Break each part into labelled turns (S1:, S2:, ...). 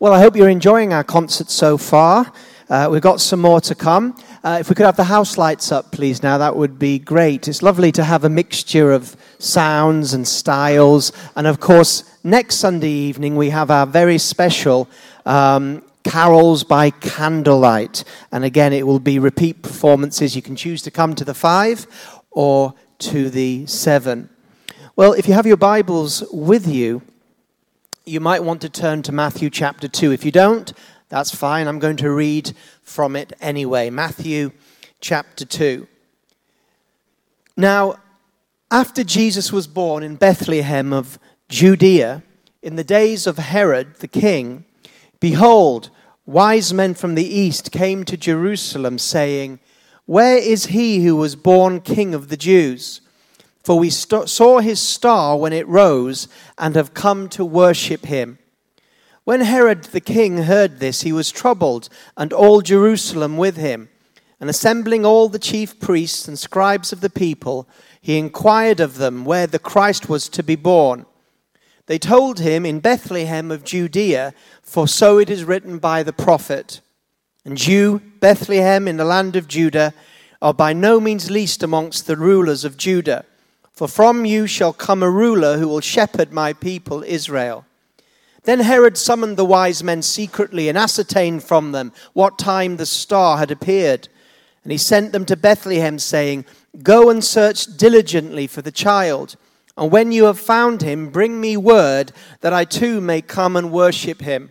S1: Well, I hope you're enjoying our concert so far. Uh, we've got some more to come. Uh, if we could have the house lights up, please, now, that would be great. It's lovely to have a mixture of sounds and styles. And of course, next Sunday evening, we have our very special um, carols by candlelight. And again, it will be repeat performances. You can choose to come to the five or to the seven. Well, if you have your Bibles with you, you might want to turn to Matthew chapter 2. If you don't, that's fine. I'm going to read from it anyway. Matthew chapter 2. Now, after Jesus was born in Bethlehem of Judea, in the days of Herod the king, behold, wise men from the east came to Jerusalem, saying, Where is he who was born king of the Jews? For we st- saw his star when it rose and have come to worship him. When Herod the king heard this, he was troubled, and all Jerusalem with him. And assembling all the chief priests and scribes of the people, he inquired of them where the Christ was to be born. They told him, In Bethlehem of Judea, for so it is written by the prophet. And you, Bethlehem in the land of Judah, are by no means least amongst the rulers of Judah. For from you shall come a ruler who will shepherd my people Israel. Then Herod summoned the wise men secretly and ascertained from them what time the star had appeared. And he sent them to Bethlehem, saying, Go and search diligently for the child. And when you have found him, bring me word that I too may come and worship him.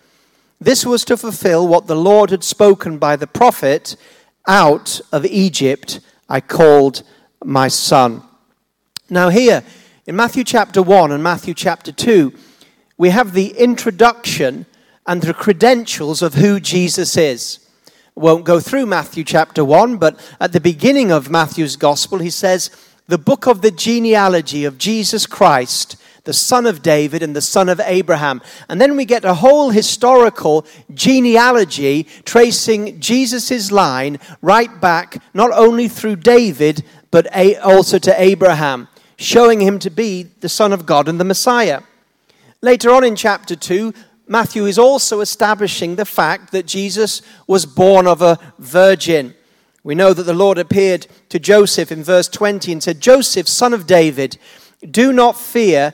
S1: This was to fulfill what the Lord had spoken by the prophet Out of Egypt I called my son. Now, here in Matthew chapter 1 and Matthew chapter 2, we have the introduction and the credentials of who Jesus is. won't go through Matthew chapter 1, but at the beginning of Matthew's gospel, he says, The book of the genealogy of Jesus Christ the son of David and the son of Abraham. And then we get a whole historical genealogy tracing Jesus' line right back, not only through David, but also to Abraham, showing him to be the Son of God and the Messiah. Later on in chapter 2, Matthew is also establishing the fact that Jesus was born of a virgin. We know that the Lord appeared to Joseph in verse 20 and said, Joseph, son of David, do not fear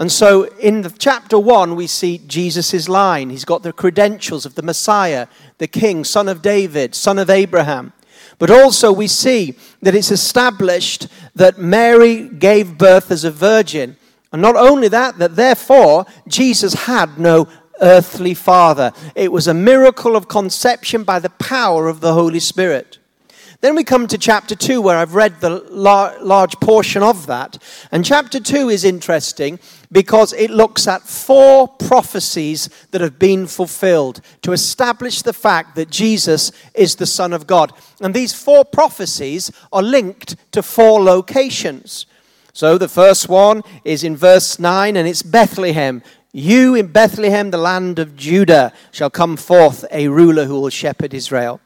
S1: And so in the chapter 1, we see Jesus' line. He's got the credentials of the Messiah, the King, son of David, son of Abraham. But also we see that it's established that Mary gave birth as a virgin. And not only that, that therefore Jesus had no earthly father. It was a miracle of conception by the power of the Holy Spirit. Then we come to chapter 2, where I've read the large portion of that. And chapter 2 is interesting because it looks at four prophecies that have been fulfilled to establish the fact that Jesus is the Son of God. And these four prophecies are linked to four locations. So the first one is in verse 9, and it's Bethlehem. You in Bethlehem, the land of Judah, shall come forth a ruler who will shepherd Israel.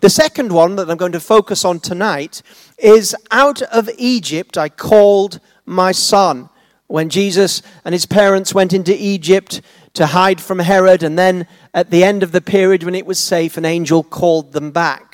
S1: The second one that I'm going to focus on tonight is Out of Egypt I called my son. when Jesus and his parents went into Egypt to hide from Herod, and then at the end of the period when it was safe, an angel called them back.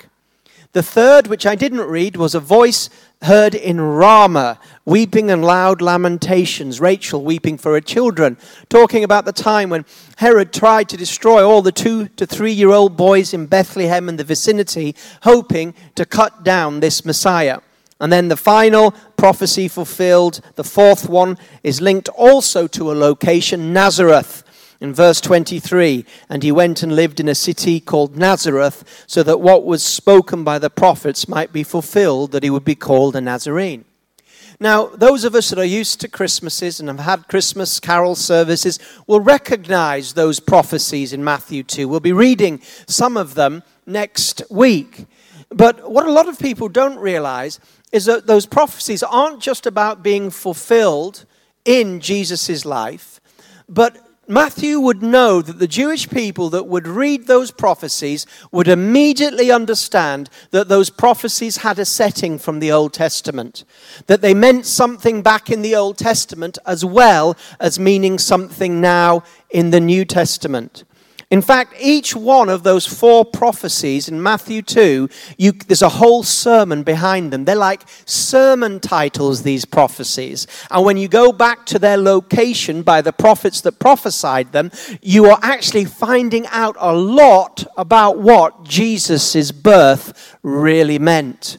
S1: The third, which I didn't read, was a voice heard in Ramah, weeping and loud lamentations, Rachel weeping for her children, talking about the time when Herod tried to destroy all the two to three year old boys in Bethlehem and the vicinity, hoping to cut down this Messiah. And then the final prophecy fulfilled, the fourth one, is linked also to a location, Nazareth. In verse 23, and he went and lived in a city called Nazareth, so that what was spoken by the prophets might be fulfilled, that he would be called a Nazarene. Now, those of us that are used to Christmases and have had Christmas carol services will recognize those prophecies in Matthew 2. We'll be reading some of them next week. But what a lot of people don't realize is that those prophecies aren't just about being fulfilled in Jesus' life, but Matthew would know that the Jewish people that would read those prophecies would immediately understand that those prophecies had a setting from the Old Testament, that they meant something back in the Old Testament as well as meaning something now in the New Testament. In fact, each one of those four prophecies in Matthew 2, you, there's a whole sermon behind them. They're like sermon titles, these prophecies. And when you go back to their location by the prophets that prophesied them, you are actually finding out a lot about what Jesus' birth really meant.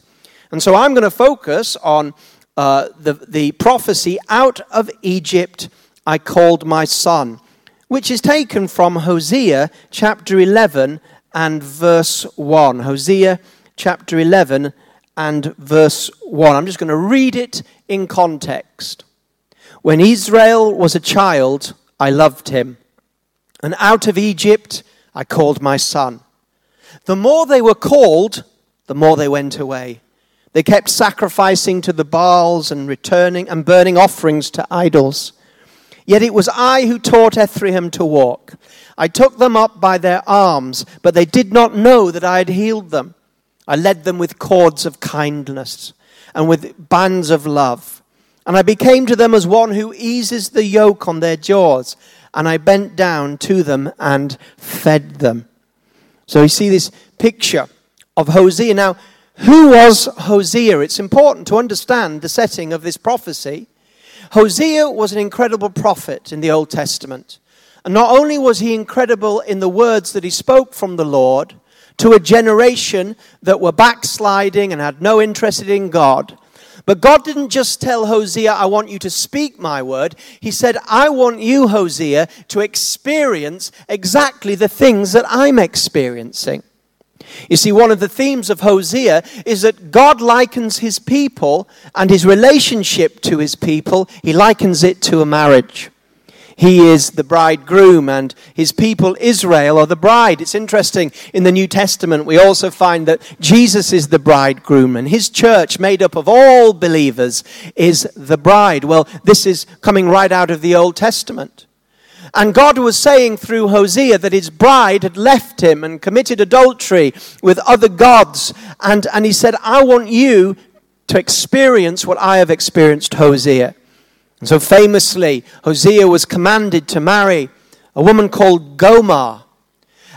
S1: And so I'm going to focus on uh, the, the prophecy out of Egypt, I called my son which is taken from Hosea chapter 11 and verse 1. Hosea chapter 11 and verse 1. I'm just going to read it in context. When Israel was a child, I loved him, and out of Egypt I called my son. The more they were called, the more they went away. They kept sacrificing to the Baals and returning and burning offerings to idols. Yet it was I who taught Ephraim to walk. I took them up by their arms, but they did not know that I had healed them. I led them with cords of kindness and with bands of love. And I became to them as one who eases the yoke on their jaws. And I bent down to them and fed them. So you see this picture of Hosea. Now, who was Hosea? It's important to understand the setting of this prophecy. Hosea was an incredible prophet in the Old Testament. And not only was he incredible in the words that he spoke from the Lord to a generation that were backsliding and had no interest in God, but God didn't just tell Hosea, I want you to speak my word. He said, I want you, Hosea, to experience exactly the things that I'm experiencing. You see, one of the themes of Hosea is that God likens his people and his relationship to his people, he likens it to a marriage. He is the bridegroom, and his people, Israel, are the bride. It's interesting, in the New Testament, we also find that Jesus is the bridegroom, and his church, made up of all believers, is the bride. Well, this is coming right out of the Old Testament. And God was saying through Hosea that his bride had left him and committed adultery with other gods. And, and he said, I want you to experience what I have experienced, Hosea. And so famously, Hosea was commanded to marry a woman called Gomer.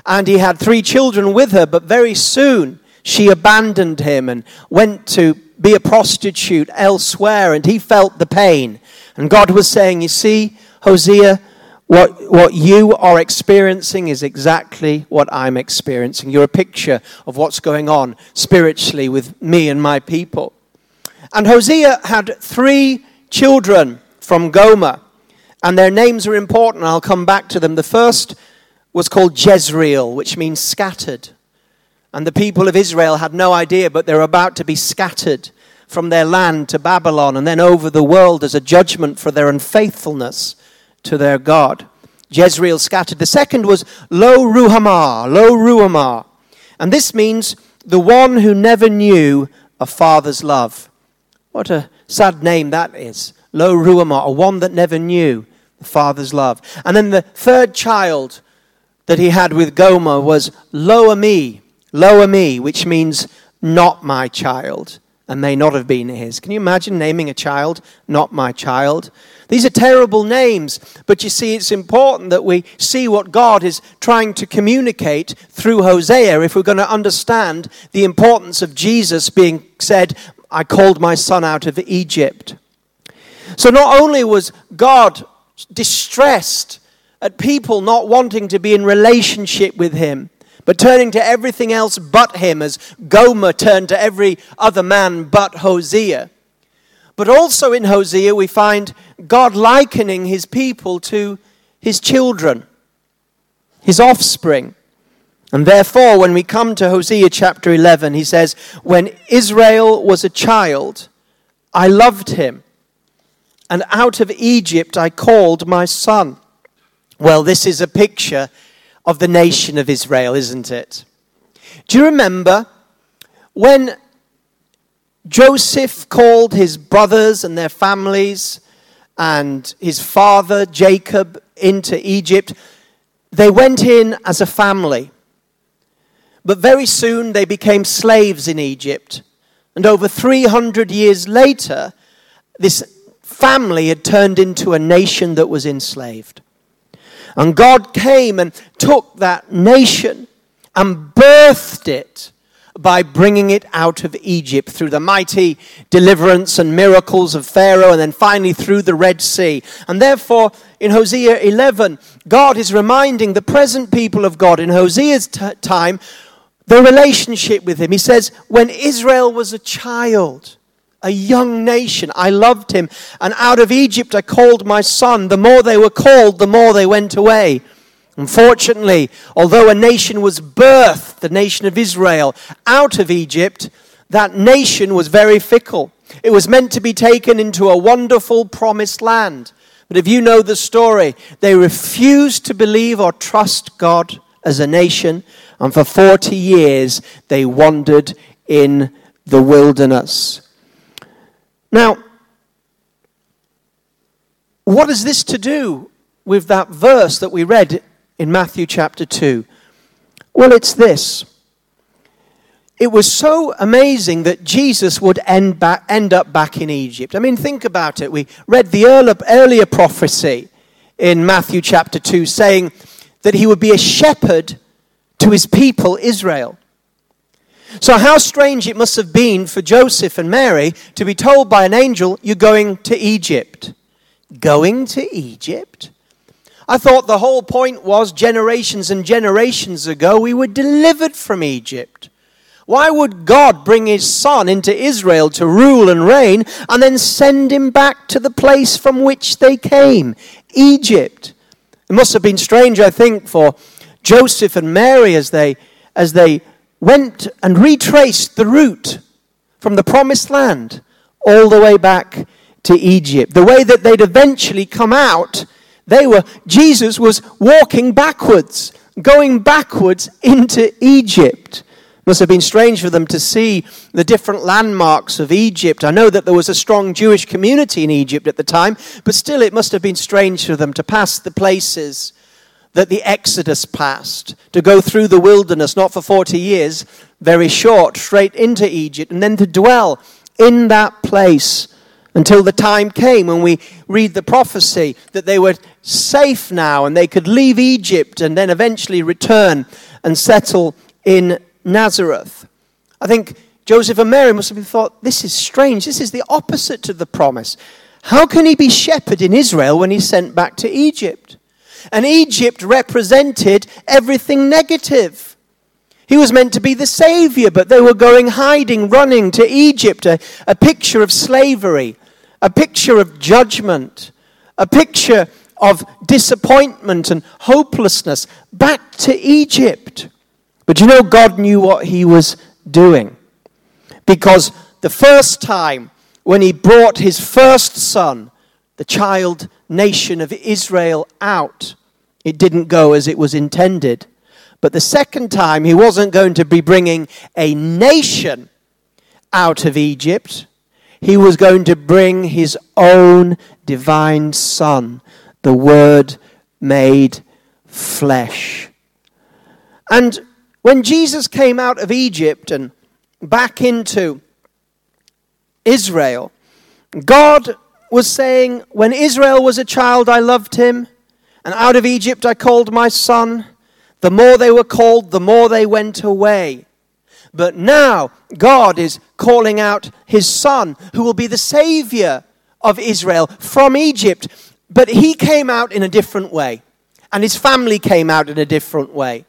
S1: And he had three children with her, but very soon she abandoned him and went to be a prostitute elsewhere, and he felt the pain. And God was saying, You see, Hosea, what, what you are experiencing is exactly what I'm experiencing. You're a picture of what's going on spiritually with me and my people. And Hosea had three children from Gomer, and their names are important. I'll come back to them. The first was called Jezreel, which means scattered. And the people of Israel had no idea, but they're about to be scattered from their land to Babylon and then over the world as a judgment for their unfaithfulness to their God. Jezreel scattered. The second was Lo Ruhamah, Lo Ruhamah. And this means the one who never knew a father's love. What a sad name that is. Lo Ruhamah, a one that never knew the father's love. And then the third child that he had with Gomer was Lo Ami, Lo Ami, which means not my child. And may not have been his. Can you imagine naming a child, not my child? These are terrible names, but you see, it's important that we see what God is trying to communicate through Hosea if we're going to understand the importance of Jesus being said, I called my son out of Egypt. So not only was God distressed at people not wanting to be in relationship with him, but turning to everything else but him, as Gomer turned to every other man but Hosea. But also in Hosea, we find God likening his people to his children, his offspring. And therefore, when we come to Hosea chapter 11, he says, When Israel was a child, I loved him, and out of Egypt I called my son. Well, this is a picture of the nation of Israel, isn't it? Do you remember when Joseph called his brothers and their families and his father Jacob into Egypt? They went in as a family. But very soon they became slaves in Egypt. And over 300 years later, this family had turned into a nation that was enslaved. And God came and took that nation and birthed it by bringing it out of Egypt through the mighty deliverance and miracles of Pharaoh and then finally through the Red Sea. And therefore, in Hosea 11, God is reminding the present people of God in Hosea's t- time the relationship with Him. He says, When Israel was a child, a young nation. I loved him. And out of Egypt I called my son. The more they were called, the more they went away. Unfortunately, although a nation was birthed, the nation of Israel, out of Egypt, that nation was very fickle. It was meant to be taken into a wonderful promised land. But if you know the story, they refused to believe or trust God as a nation, and for 40 years they wandered in the wilderness. Now, what is this to do with that verse that we read in Matthew chapter 2? Well, it's this. It was so amazing that Jesus would end, back, end up back in Egypt. I mean, think about it. We read the earlier, prophecy in Matthew chapter 2 saying that he would be a shepherd to his people, Israel. So, how strange it must have been for Joseph and Mary to be told by an angel, You're going to Egypt. Going to Egypt? I thought the whole point was generations and generations ago we were delivered from Egypt. Why would God bring his son into Israel to rule and reign and then send him back to the place from which they came, Egypt? It must have been strange, I think, for Joseph and Mary as they, as they went and retraced the route from the promised land all the way back to Egypt. The way that they'd eventually come out, they were, Jesus was walking backwards, going backwards into Egypt. Must have been strange for them to see the different landmarks of Egypt. I know that there was a strong Jewish community in Egypt at the time, but still it must have been strange for them to pass the places that the Exodus passed, to go through the wilderness, not for 40 years, very short, straight into Egypt, and then to dwell in that place until the time came when we read the prophecy that they were safe now and they could leave Egypt and then eventually return and settle in Nazareth. I think Joseph and Mary must have thought, this is strange. This is the opposite to the promise. How can he be shepherd in Israel when he's sent back to Egypt? And Egypt represented everything negative. He was meant to be the savior, but they were going hiding, running to Egypt, a, a picture of slavery, a picture of judgment, a picture of disappointment and hopelessness back to Egypt. But you know, God knew what he was doing. Because the first time when he brought his first son, the child nation of Israel out. It didn't go as it was intended. But the second time, he wasn't going to be bringing a nation out of Egypt. He was going to bring his own divine Son, the Word made flesh. And when Jesus came out of Egypt and back into Israel. God was saying, When Israel was a child, I loved him, and out of Egypt I called my son. The more they were called, the more they went away. But now God is calling out his son, who will be the savior of Israel from Egypt. But he came out in a different way, and his family came out in a different way.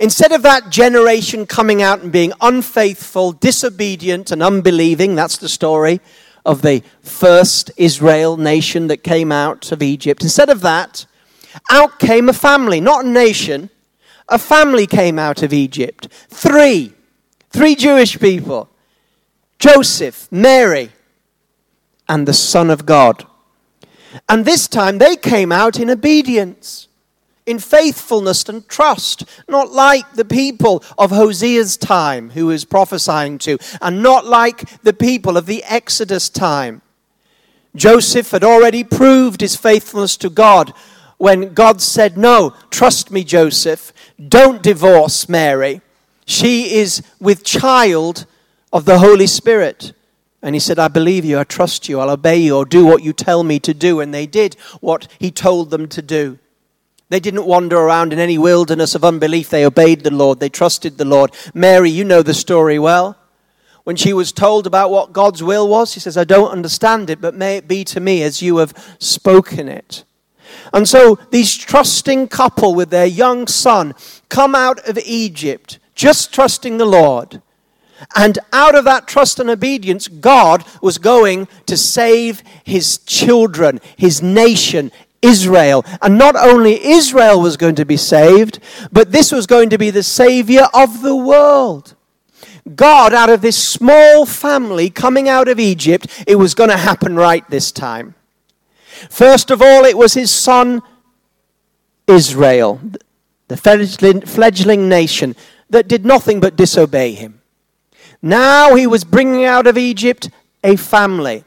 S1: Instead of that generation coming out and being unfaithful, disobedient, and unbelieving, that's the story of the first Israel nation that came out of Egypt. Instead of that, out came a family, not a nation. A family came out of Egypt. Three. Three Jewish people Joseph, Mary, and the Son of God. And this time they came out in obedience in faithfulness and trust, not like the people of Hosea's time, who is prophesying to, and not like the people of the Exodus time. Joseph had already proved his faithfulness to God when God said, No, trust me, Joseph, don't divorce Mary. She is with child of the Holy Spirit. And he said, I believe you, I trust you, I'll obey you, or do what you tell me to do. And they did what he told them to do. They didn't wander around in any wilderness of unbelief. They obeyed the Lord. They trusted the Lord. Mary, you know the story well. When she was told about what God's will was, she says, I don't understand it, but may it be to me as you have spoken it. And so these trusting couple with their young son come out of Egypt, just trusting the Lord. And out of that trust and obedience, God was going to save his children, his nation, Israel. And not only Israel was going to be saved, but this was going to be the Savior of the world. God, out of this small family coming out of Egypt, it was going to happen right this time. First of all, it was his son Israel, the fledgling nation that did nothing but disobey him. Now he was bringing out of Egypt a family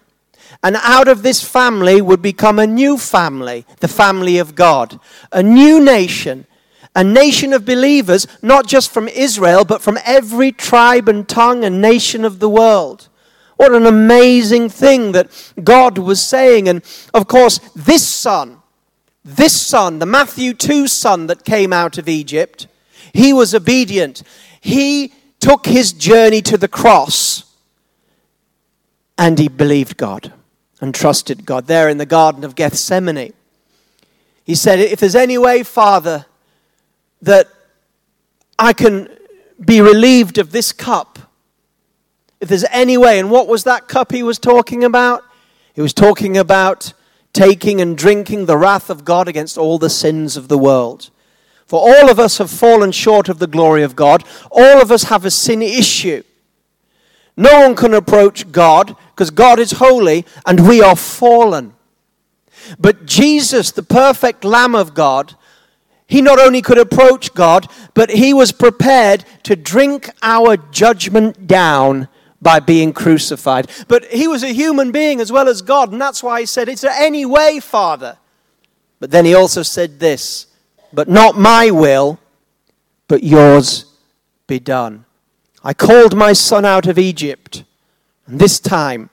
S1: and out of this family would become a new family, the family of God, a new nation, a nation of believers, not just from Israel, but from every tribe and tongue and nation of the world. What an amazing thing that God was saying. And of course, this son, this son, the Matthew 2 son that came out of Egypt, he was obedient. He took his journey to the cross and he believed God and trusted God there in the Garden of Gethsemane. He said, If there's any way, Father, that I can be relieved of this cup, if there's any way, and what was that cup he was talking about? He was talking about taking and drinking the wrath of God against all the sins of the world. For all of us have fallen short of the glory of God. All of us have a sin issue. No one can approach God because God is holy and we are fallen. But Jesus, the perfect Lamb of God, he not only could approach God, but he was prepared to drink our judgment down by being crucified. But he was a human being as well as God, and that's why he said, Is there any way, Father? But then he also said this, But not my will, but yours be done. I called my son out of Egypt and this time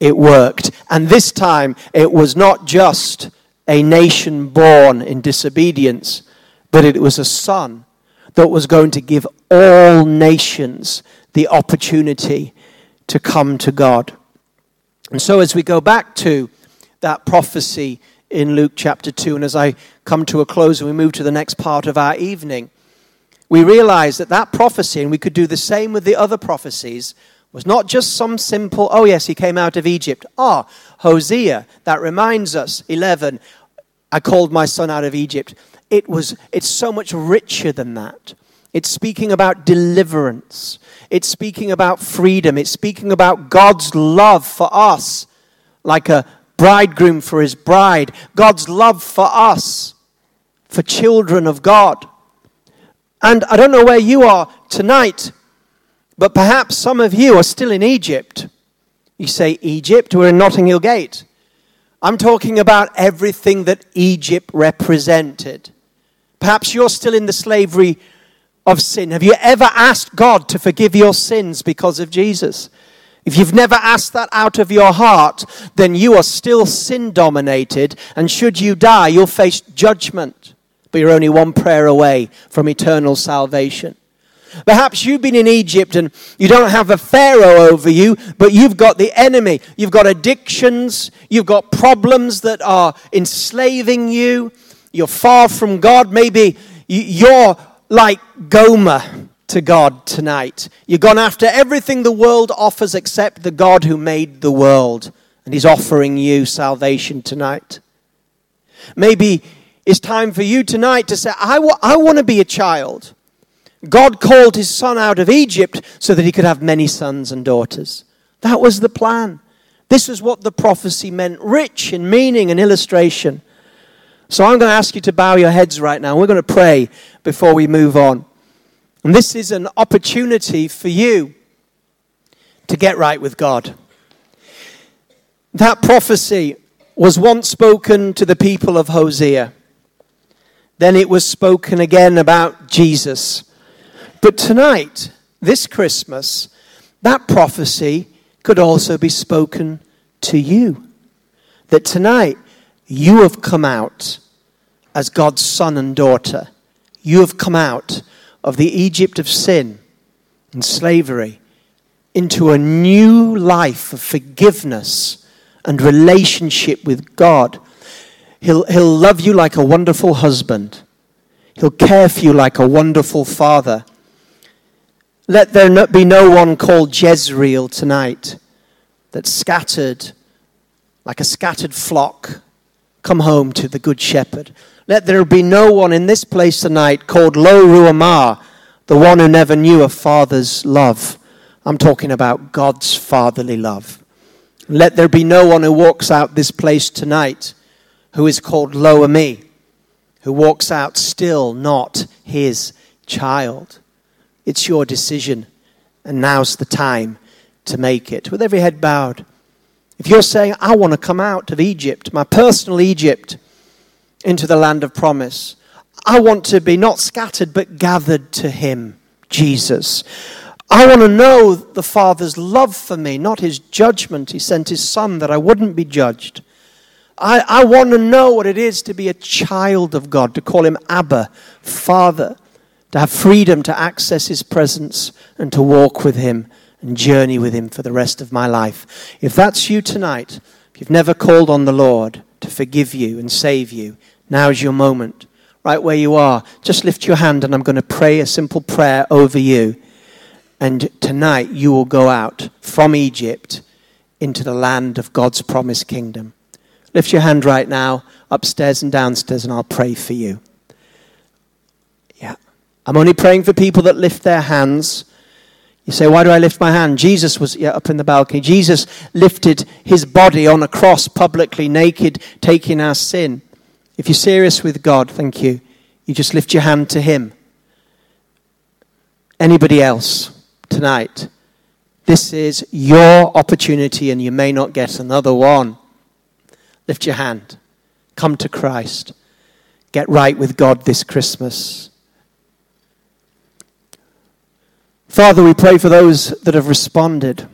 S1: it worked. And this time it was not just a nation born in disobedience, but it was a son that was going to give all nations the opportunity to come to God. And so, as we go back to that prophecy in Luke chapter 2, and as I come to a close and we move to the next part of our evening, we realize that that prophecy, and we could do the same with the other prophecies, was not just some simple, oh yes, he came out of Egypt. Ah, Hosea, that reminds us, 11, I called my son out of Egypt. It was, it's so much richer than that. It's speaking about deliverance. It's speaking about freedom. It's speaking about God's love for us, like a bridegroom for his bride. God's love for us, for children of God. And I don't know where you are tonight, but perhaps some of you are still in Egypt. You say, Egypt? We're in Notting Hill Gate. I'm talking about everything that Egypt represented. Perhaps you're still in the slavery of sin. Have you ever asked God to forgive your sins because of Jesus? If you've never asked that out of your heart, then you are still sin dominated, and should you die, you'll face judgment. But you're only one prayer away from eternal salvation. Perhaps you've been in Egypt and you don't have a Pharaoh over you, but you've got the enemy. You've got addictions. You've got problems that are enslaving you. You're far from God. Maybe you're like Gomer to God tonight. You've gone after everything the world offers except the God who made the world, and He's offering you salvation tonight. Maybe it's time for you tonight to say, I, I want to be a child. God called His son out of Egypt so that He could have many sons and daughters. That was the plan. This is what the prophecy meant, rich in meaning and illustration. So I'm going to ask you to bow your heads right now. We're going to pray before we move on. And this is an opportunity for you to get right with God. That prophecy was once spoken to the people of Hosea. Then it was spoken again about Jesus. But tonight, this Christmas, that prophecy could also be spoken to you. That tonight, you have come out as God's son and daughter. You have come out of the Egypt of sin and slavery into a new life of forgiveness and relationship with God. He'll, he'll love you like a wonderful husband. He'll care for you like a wonderful father. Let there not be no one called Jezreel tonight that's scattered like a scattered flock. Come home to the Good Shepherd. Let there be no one in this place tonight called Lo Ruhamah, the one who never knew a father's love. I'm talking about God's fatherly love. Let there be no one who walks out this place tonight who is called Lo Ammi, who walks out still not his child. It's your decision, and now's the time to make it. With every head bowed, if you're saying, I want to come out of Egypt, my personal Egypt, into the land of promise. I want to be not scattered, but gathered to Him, Jesus. I want to know the Father's love for me, not His judgment. He sent His Son that I wouldn't be judged. I, I want to know what it is to be a child of God, to call Him Abba, Father, to have freedom to access His presence and to walk with Him and journey with Him for the rest of my life. If that's you tonight, if you've never called on the Lord, to forgive you and save you. Now's your moment. Right where you are, just lift your hand and I'm going to pray a simple prayer over you. And tonight you will go out from Egypt into the land of God's promised kingdom. Lift your hand right now, upstairs and downstairs, and I'll pray for you. I'm only praying for people that lift their hands you say, why do I lift my hand? Jesus was yeah, up in the balcony. Jesus lifted his body on a cross publicly, naked, taking our sin. If you're serious with God, thank you, you just lift your hand to him. Anybody else tonight? This is your opportunity, and you may not get another one. Lift your hand. Come to Christ. Get right with God this Christmas. Father, we pray for those that have responded.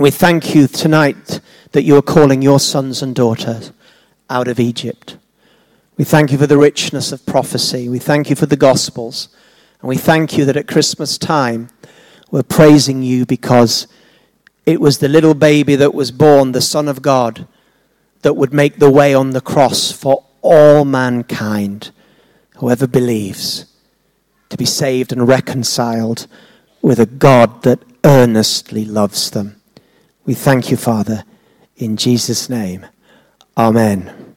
S1: We thank you tonight that you are calling your sons and daughters out of Egypt. We thank you for the richness of prophecy. We thank you for the Gospels. And we thank you that at Christmas time, we're praising you because it was the little baby that was born, the Son of God, that would make the way on the cross for all mankind, whoever believes, to be saved and reconciled with a God that earnestly loves them. We thank you, Father, in Jesus' name. Amen.